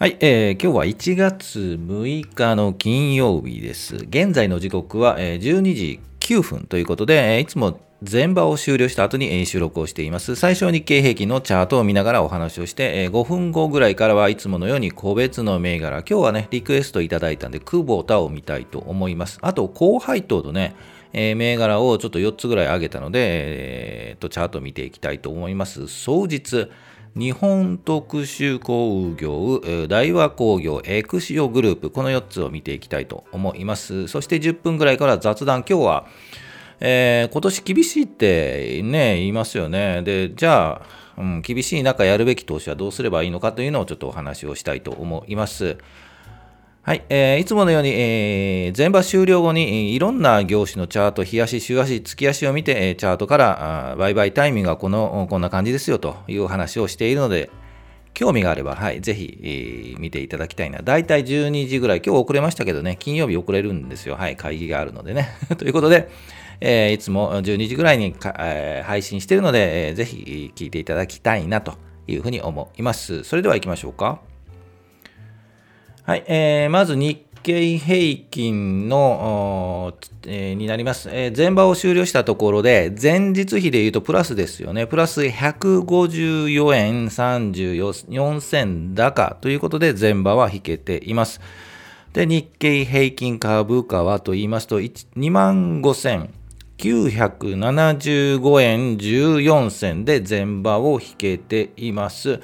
はい、えー、今日は1月6日の金曜日です。現在の時刻は、えー、12時9分ということで、えー、いつも前場を終了した後に、収録をしています。最初日経平均のチャートを見ながらお話をして、えー、5分後ぐらいからはいつものように個別の銘柄、今日はね、リクエストいただいたんで、久保田を見たいと思います。あと、高配当とね、銘柄をちょっと4つぐらい上げたので、えー、とチャートを見ていきたいと思います。総日、日本特殊工業、大和工業、エクシオグループ、この4つを見ていきたいと思います。そして10分ぐらいから雑談、今日は、えー、今年厳しいってね、言いますよね。で、じゃあ、うん、厳しい中やるべき投資はどうすればいいのかというのをちょっとお話をしたいと思います。はい、えー、いつものように、えー、前場終了後にいろんな業種のチャート、日足、週足、月足を見て、チャートから売買タイミングはこのこんな感じですよという話をしているので、興味があれば、はい、ぜひ、えー、見ていただきたいな。だいたい12時ぐらい、今日遅れましたけどね、金曜日遅れるんですよ。はい、会議があるのでね。ということで、えー、いつも12時ぐらいにえー、配信しているので、えー、ぜひ聞いていただきたいなというふうに思います。それでは行きましょうか。はい、えー、まず日経平均の、えー、になります、えー、前場を終了したところで、前日比で言うとプラスですよね。プラス154円34銭高ということで、前場は引けています。で、日経平均株価はと言いますと、2万5975円14銭で前場を引けています。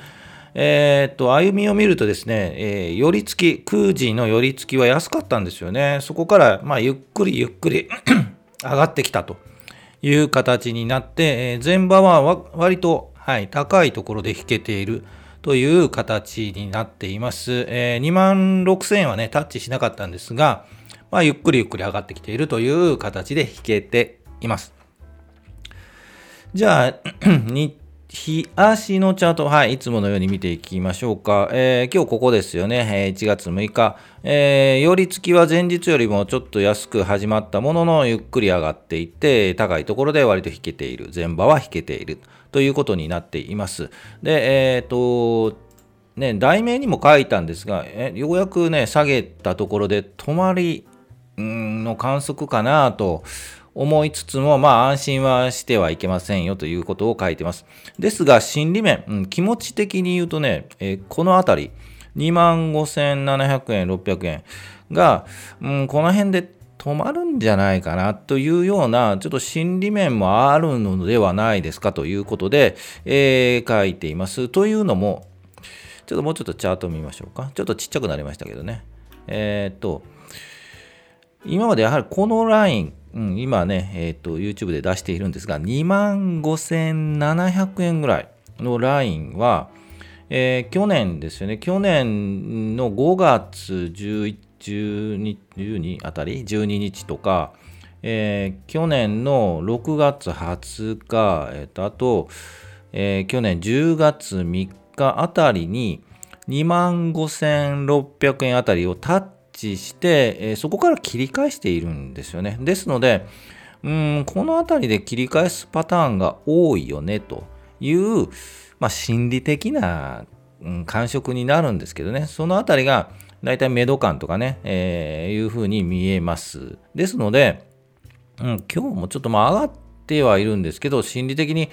えー、と、歩みを見るとですね、えー、寄り付き、空時の寄り付きは安かったんですよね。そこから、まあ、ゆっくりゆっくり 上がってきたという形になって、えー、前場は割と、はい、高いところで引けているという形になっています。えー、2万6000円はね、タッチしなかったんですが、まあ、ゆっくりゆっくり上がってきているという形で引けています。じゃあ、日日足のチャート、はい、いつものように見ていきましょうか。えー、今日ここですよね、1月6日。えー、寄り付きは前日よりもちょっと安く始まったものの、ゆっくり上がっていって、高いところで割と引けている。前場は引けている。ということになっています。で、えっ、ー、と、ね、題名にも書いたんですが、えようやくね、下げたところで止まりの観測かなと思いつつも、まあ安心はしてはいけませんよということを書いてます。ですが、心理面、うん、気持ち的に言うとね、えー、このあたり、25,700円、600円が、うん、この辺で止まるんじゃないかなというような、ちょっと心理面もあるのではないですかということで、えー、書いています。というのも、ちょっともうちょっとチャート見ましょうか。ちょっとちっちゃくなりましたけどね。えー、っと、今までやはりこのライン、うん、今ね、えっ、ー、と、YouTube で出しているんですが、25,700円ぐらいのラインは、えー、去年ですよね、去年の5月11 12, 12あたり、12日とか、えー、去年の6月20日、えー、とあと、えー、去年10月3日あたりに25,600円あたりをタッして、えそこから切り返しているんですよね。ですので、うんこの辺りで切り返すパターンが多いよねという、まあ、心理的な、うん、感触になるんですけどね、その辺りが大体メド感とかね、えー、いうふうに見えます。ですので、うん、今日もちょっとまあ上がってはいるんですけど、心理的に、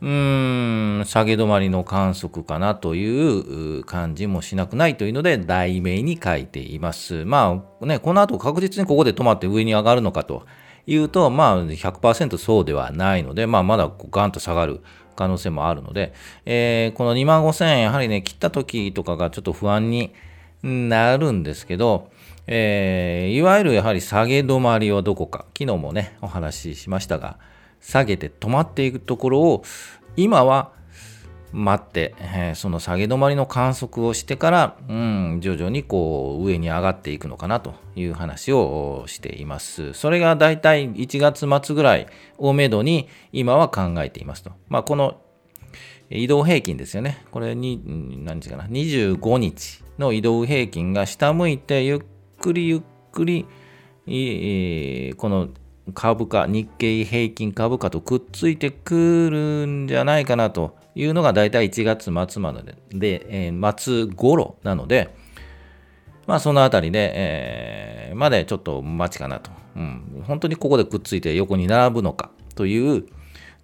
うーん、下げ止まりの観測かなという感じもしなくないというので、題名に書いています。まあね、この後確実にここで止まって上に上がるのかというと、まあ100%そうではないので、まあまだガンと下がる可能性もあるので、えー、この2万5000円、やはりね、切った時とかがちょっと不安になるんですけど、えー、いわゆるやはり下げ止まりはどこか、昨日もね、お話ししましたが、下げて止まっていくところを今は待って、その下げ止まりの観測をしてから、うん、徐々にこう上に上がっていくのかなという話をしています。それがだいたい1月末ぐらいをめどに今は考えていますと。まあ、この移動平均ですよね。これに、何日かな、25日の移動平均が下向いてゆっくりゆっくり、この株価、日経平均株価とくっついてくるんじゃないかなというのが大体1月末までで、えー、末頃なので、まあそのあたりで、えー、までちょっと待ちかなと。うん。本当にここでくっついて横に並ぶのかという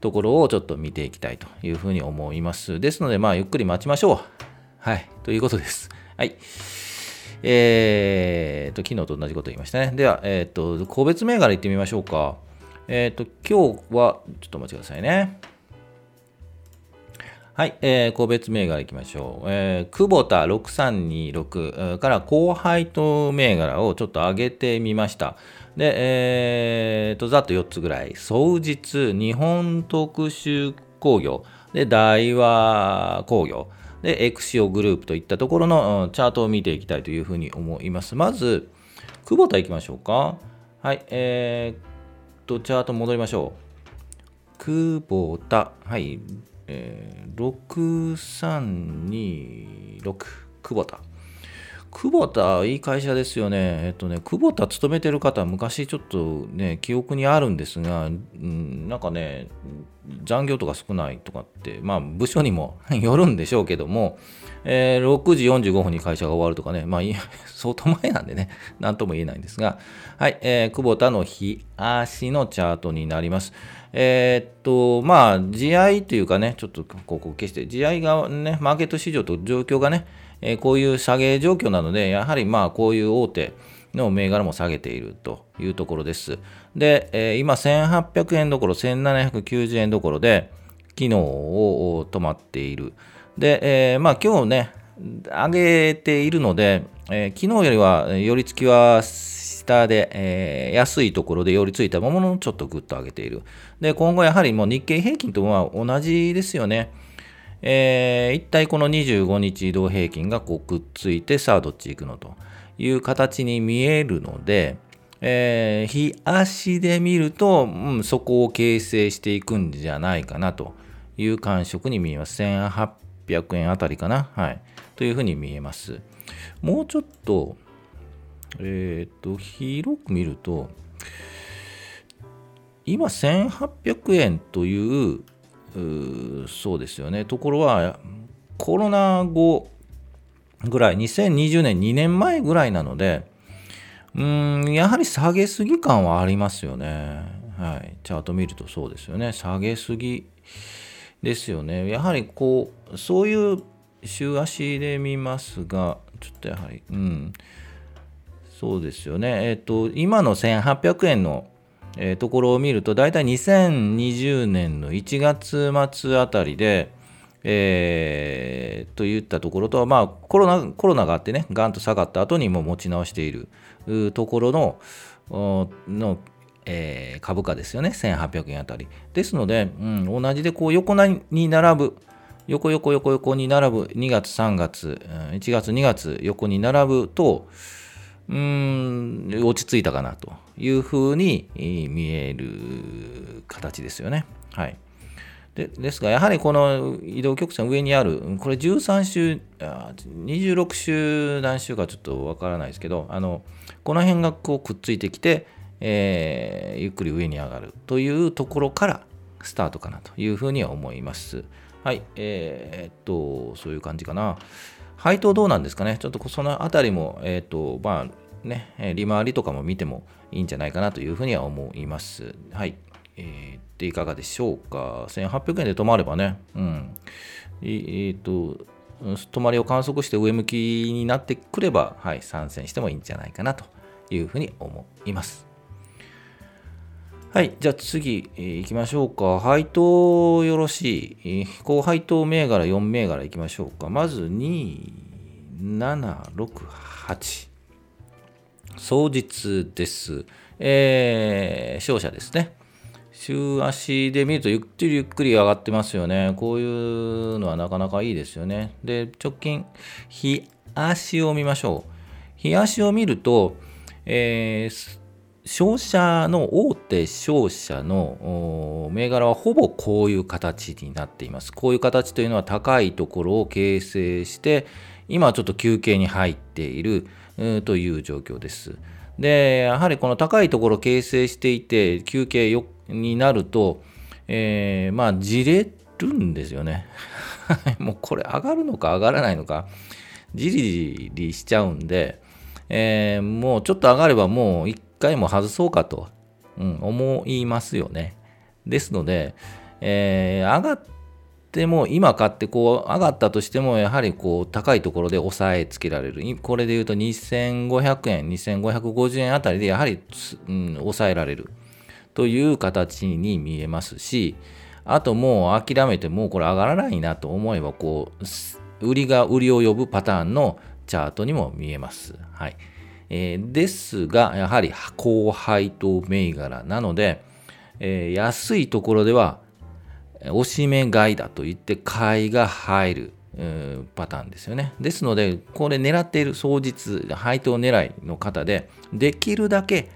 ところをちょっと見ていきたいというふうに思います。ですので、まあゆっくり待ちましょう。はい。ということです。はい。えーと、昨日と同じこと言いましたね。では、えっ、ー、と、個別銘柄いってみましょうか。えっ、ー、と、今日は、ちょっとお待ちくださいね。はい、えー、個別銘柄いきましょう。えー、久保田6326から高配当銘柄をちょっと上げてみました。で、えー、と、ざっと4つぐらい。総実、日本特殊工業、で、大和工業、で、エクシオグループといったところの、チャートを見ていきたいというふうに思います。まず、久保田いきましょうか。はい、えー、と、チャート戻りましょう。久保田、はい、えー、6326久保田久保田いい会社ですよね。えっとね久保田勤めてる方昔ちょっとね記憶にあるんですが、うん、なんかね残業とか少ないとかってまあ部署にも よるんでしょうけども、えー、6時45分に会社が終わるとかねまあ 相当前なんでね何とも言えないんですがはい、えー、久保田の日足のチャートになります。えー、っと、まあ、地合というかね、ちょっとここ消して、地合がね、マーケット市場と状況がね、え、こういう下げ状況なので、やはりまあ、こういう大手の銘柄も下げているというところです。で、え、今、1800円どころ、1790円どころで、昨日を止まっている。で、えー、まあ、今日ね、上げているので、えー、昨日よりは寄り付きは下で、えー、安いところで寄り付いたものをちょっとグッと上げている。で、今後やはりもう日経平均とは同じですよね。えー、一体この25日移動平均がこうくっついて、さあどっち行くのという形に見えるので、えー、日足で見ると、うん、そこを形成していくんじゃないかなという感触に見えます。1800円あたりかな。はい。というふうに見えます。もうちょっと、えっ、ー、と、広く見ると、今1800円というそうですよね。ところはコロナ後ぐらい2020年2年前ぐらいなのでうんやはり下げすぎ感はありますよね。はい。チャート見るとそうですよね。下げすぎですよね。やはりこうそういう週足で見ますがちょっとやはりうん。そうですよね。えっ、と、今の1800円の、え、ところを見ると、大体2020年の1月末あたりで、えー、といったところと、まあ、コロナコロナがあってね、ガンと下がった後にも持ち直しているところの、のえー、株価ですよね、1800円あたり。ですので、うん、同じでこう横に並ぶ、横横横横に並ぶ2月、3月、1月、2月横に並ぶと、うーん、落ち着いたかなというふうに見える形ですよね。はい。でですが、やはりこの移動曲線上にある、これ13週、26週何週かちょっとわからないですけど、あのこの辺がこうくっついてきて、えー、ゆっくり上に上がるというところからスタートかなというふうには思います。はい、えー、っと、そういう感じかな。配当どうなんですかね？ちょっとそのあたりも、えっ、ー、と、まあ、ね、利回りとかも見てもいいんじゃないかなというふうには思います。はい。えー、でいかがでしょうか？1800円で止まればね、うん。えっ、ー、と、止まりを観測して上向きになってくれば、はい、参戦してもいいんじゃないかなというふうに思います。はい。じゃあ次、えー、行きましょうか。配当よろしい。えー、高配当銘柄4銘柄行きましょうか。まず2、7、6、8。双日です。えー、勝者ですね。週足で見るとゆっくりゆっくり上がってますよね。こういうのはなかなかいいですよね。で、直近、日足を見ましょう。日足を見ると、えー、商社の大手商社の銘柄はほぼこういう形になっています。こういう形というのは高いところを形成して、今はちょっと休憩に入っているという状況です。で、やはりこの高いところを形成していて、休憩になると、えー、まあ、じれるんですよね。もうこれ上がるのか上がらないのか、じりじりしちゃうんで、えー、もうちょっと上がればもう一回も外そうかと、うん、思いますよね。ですので、えー、上がっても今買ってこう上がったとしてもやはりこう高いところで抑えつけられるこれで言うと2500円2550円あたりでやはり、うん、抑えられるという形に見えますしあともう諦めてもうこれ上がらないなと思えばこう売りが売りを呼ぶパターンのチャートにも見えます。はいえー、ですがやはり高配当銘柄なので、えー、安いところでは押し目買いだと言って買いが入るパターンですよね。ですので、これ狙っている双日、配当狙いの方で、できるだけ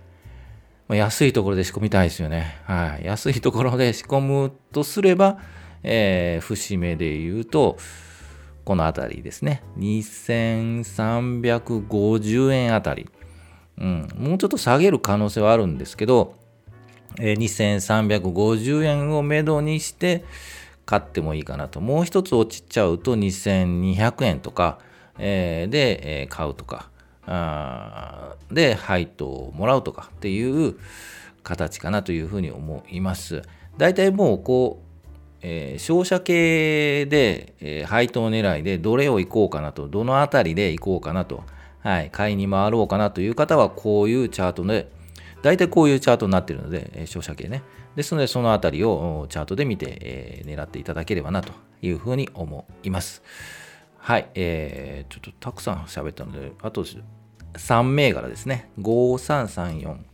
安いところで仕込みたいですよね。はい、安いところで仕込むとすれば、えー、節目で言うと、このあたりですね。2350円あたり。うん、もうちょっと下げる可能性はあるんですけど、え2350円をめどにして買ってもいいかなと。もう一つ落ちちゃうと2200円とか、えー、で、えー、買うとかあ、で、配当をもらうとかっていう形かなというふうに思います。大体もうこう、えー、商社系で、えー、配当狙いでどれを行こうかなと、どのあたりで行こうかなと、はい、買いに回ろうかなという方は、こういうチャートで大体こういうチャートになっているので、え照射系ね。ですので、そのあたりをチャートで見て、えー、狙っていただければなというふうに思います。はい、えー、ちょっとたくさん喋ったので、あと3銘柄ですね。5334。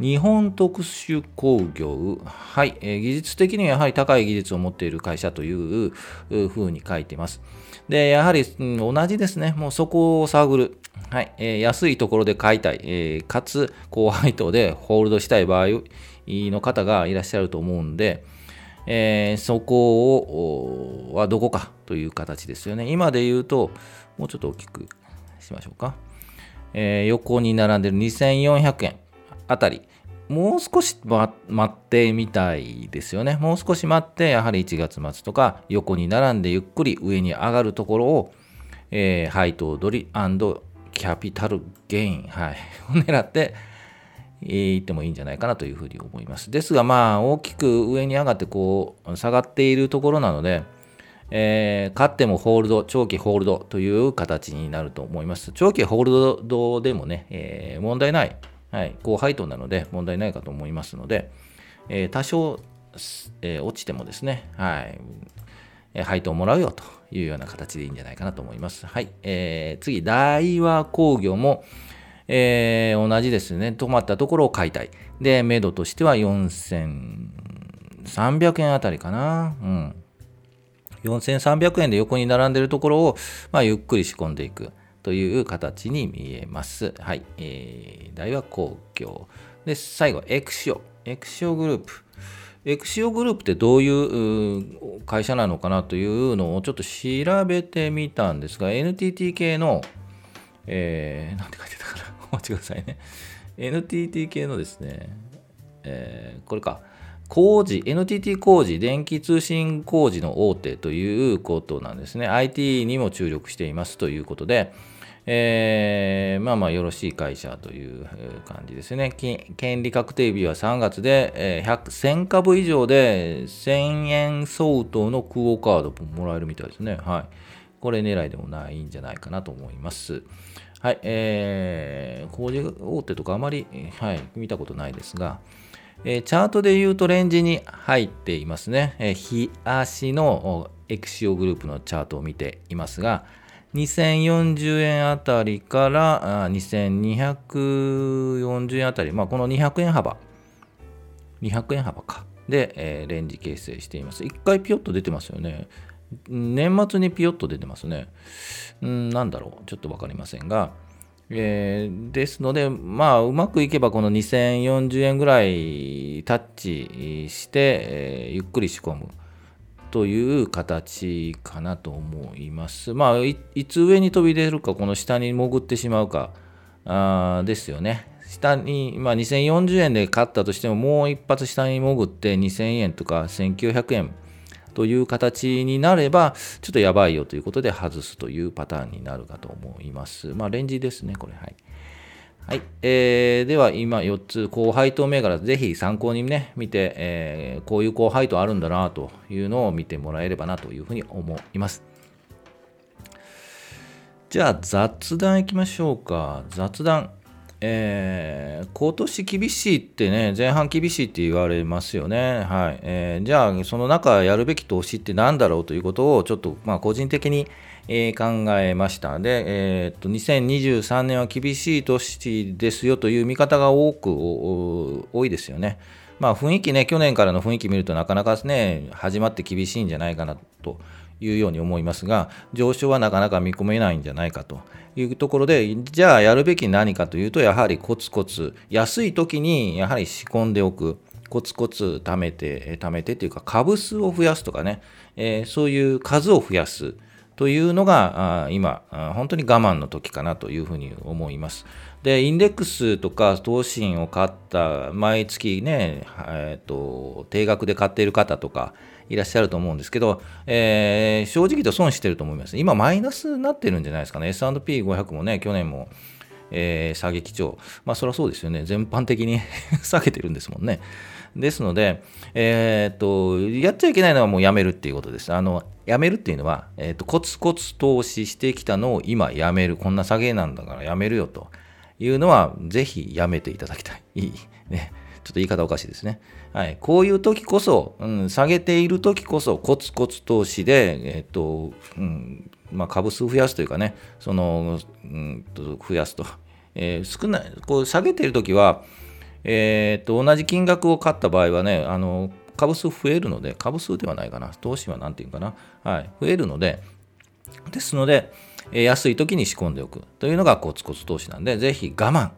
日本特殊工業、はい、えー、技術的にはやはり高い技術を持っている会社というふうに書いています。で、やはり、うん、同じですね、もうそこを探る。はい、えー、安いところで買いたい、えー、かつ高配当でホールドしたい場合の方がいらっしゃると思うんで、えー、そこをはどこかという形ですよね。今で言うと、もうちょっと大きくしましょうか。え、横に並んでる2400円あたり、もう少し待ってみたいですよね。もう少し待って、やはり1月末とか横に並んでゆっくり上に上がるところを、えー、配当取りキャピタルゲイン、はい、を狙っていってもいいんじゃないかなというふうに思います。ですが、まあ、大きく上に上がってこう下がっているところなので、えー、勝ってもホールド、長期ホールドという形になると思います。長期ホールドでもね、えー、問題ない、はい、高配当なので問題ないかと思いますので、えー、多少、え落ちてもですね、はい、配当もらうよというような形でいいんじゃないかなと思います。はい。えー、次、大和工業も、えー、同じですね。止まったところを買いたい。で、目処としては4300円あたりかな。うん。4300円で横に並んでるところを、まあ、ゆっくり仕込んでいくという形に見えます。はい。えー、大和工業。で、最後、エクシオ。エクシオグループ。エクシオグループってどういう会社なのかなというのをちょっと調べてみたんですが、NTT 系の、えー、なんて書いてたかなお待ちくださいね。NTT 系のですね、えー、これか、工事、NTT 工事、電気通信工事の大手ということなんですね。IT にも注力していますということで、えー、まあまあよろしい会社という感じですね。権利確定日は3月で、えー、1000株以上で1000円相当の空オカードもらえるみたいですね。はい。これ狙いでもないんじゃないかなと思います。はい。えー、工事大手とかあまり、はい、見たことないですが、えー、チャートで言うとレンジに入っていますね。えー、日足のエクシオグループのチャートを見ていますが、2040円あたりから2240円あたり、まあ、この200円幅、200円幅か、で、えー、レンジ形成しています。1回ピヨッと出てますよね。年末にピヨッと出てますね。うんなんだろう、ちょっと分かりませんが、えー、ですので、まあ、うまくいけばこの2040円ぐらいタッチして、えー、ゆっくり仕込む。という形かなと思います。まあい、つ上に飛び出るか、この下に潜ってしまうかあですよね。下に、まあ、2040円で買ったとしても、もう一発下に潜って2000円とか1900円という形になれば、ちょっとやばいよということで外すというパターンになるかと思います。まあ、レンジですね、これ。はい。はい。えー、では、今4つ、高配当銘柄、ぜひ参考にね、見て、えー、こういう高配当あるんだなというのを見てもらえればなというふうに思います。じゃあ、雑談いきましょうか。雑談。えー、今年厳しいってね、前半厳しいって言われますよね。はい。えー、じゃあ、その中やるべき投資って何だろうということを、ちょっと、まあ、個人的に、えー、考えました。で、えー、っと、2023年は厳しい年ですよという見方が多く、多いですよね。まあ、雰囲気ね、去年からの雰囲気見るとなかなかね、始まって厳しいんじゃないかなというように思いますが、上昇はなかなか見込めないんじゃないかというところで、じゃあやるべき何かというと、やはりコツコツ、安い時にやはり仕込んでおく。コツコツ貯めて、貯めてというか、株数を増やすとかね、えー、そういう数を増やすというのが、今、本当に我慢の時かなというふうに思います。で、インデックスとか投資信を買った、毎月ね、えーと定額で買っている方とか、いらっしゃると思うんですけど、えー、正直言うと損してると思います。今、マイナスになってるんじゃないですかね。S&P500 もね、去年も、えー、下げ基調。まあ、そりゃそうですよね。全般的に 下げてるんですもんね。ですので、えー、っと、やっちゃいけないのはもうやめるっていうことです。あの、やめるっていうのは、えー、っと、コツコツ投資してきたのを今やめる。こんな下げなんだからやめるよというのは、ぜひやめていただきたい。いい。ね。ちょっと言い方おかしいですね。はい、こういう時こそ、うん、下げている時こそコツコツ投資で、えっとうんまあ、株数増やすというかね、そのうんと増やすと、えー、少ないこう下げている時は、えー、っと同じ金額を買った場合はね、あの株数増えるので、株数ではないかな、投資は何て言うかな、はい、増えるので、ですので、えー、安い時に仕込んでおくというのがコツコツ投資なんで、ぜひ我慢、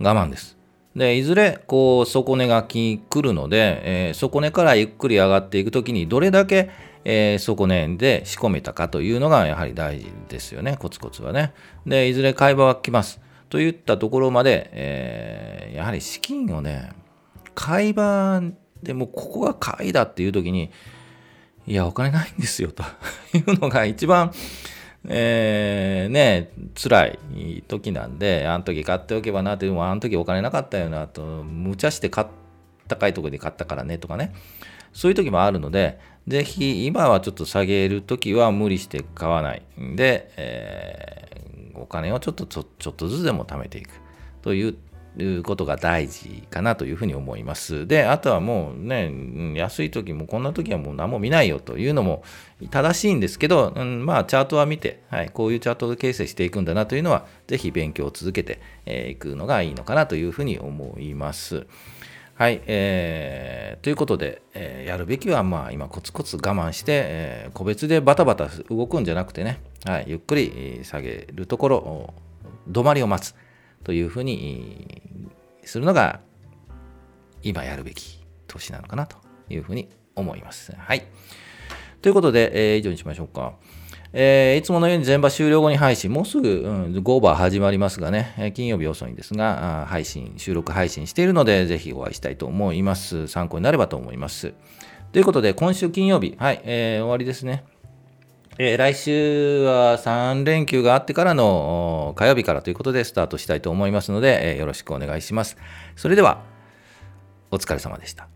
我慢です。で、いずれ、こう、底値が来るので、えー、底値からゆっくり上がっていくときに、どれだけ、えー、底値で仕込めたかというのが、やはり大事ですよね、コツコツはね。で、いずれ買い場は来ます。といったところまで、えー、やはり資金をね、買い場でもここが買いだっていうときに、いや、お金ないんですよ、と いうのが一番、えー、ね、辛い時なんで、あの時買っておけばなって、もあの時お金なかったよなと、無茶して買った高いところで買ったからねとかね、そういう時もあるので、ぜひ今はちょっと下げる時は無理して買わない。で、え、お金をちょっとちょちょっとずつでも貯めていくということが大事かなというふうに思います。で、あとはもうね、安い時もこんな時はもう何も見ないよというのも正しいんですけど、うん、まあチャートは見て、はい、こういうチャート形成していくんだなというのは、ぜひ勉強を続けてい、くのがいいのかなというふうに思います。はい、えー、ということで、えー、やるべきは、まあ、今、コツコツ我慢して、えー、個別でバタバタ動くんじゃなくてね、はい、ゆっくり下げるところ、止まりを待つ。というふうにするのが今やるべき投資なのかなというふうに思います。はい。ということで、えー、以上にしましょうか。えー、いつものように全場終了後に配信、もうすぐ、うん、5バー始まりますがね、え、金曜日遅いんですが、配信、収録配信しているので、ぜひお会いしたいと思います。参考になればと思います。ということで、今週金曜日、はい、えー、終わりですね。えー、来週は3連休があってからの火曜日からということでスタートしたいと思いますので、えー、よろしくお願いします。それでは、お疲れ様でした。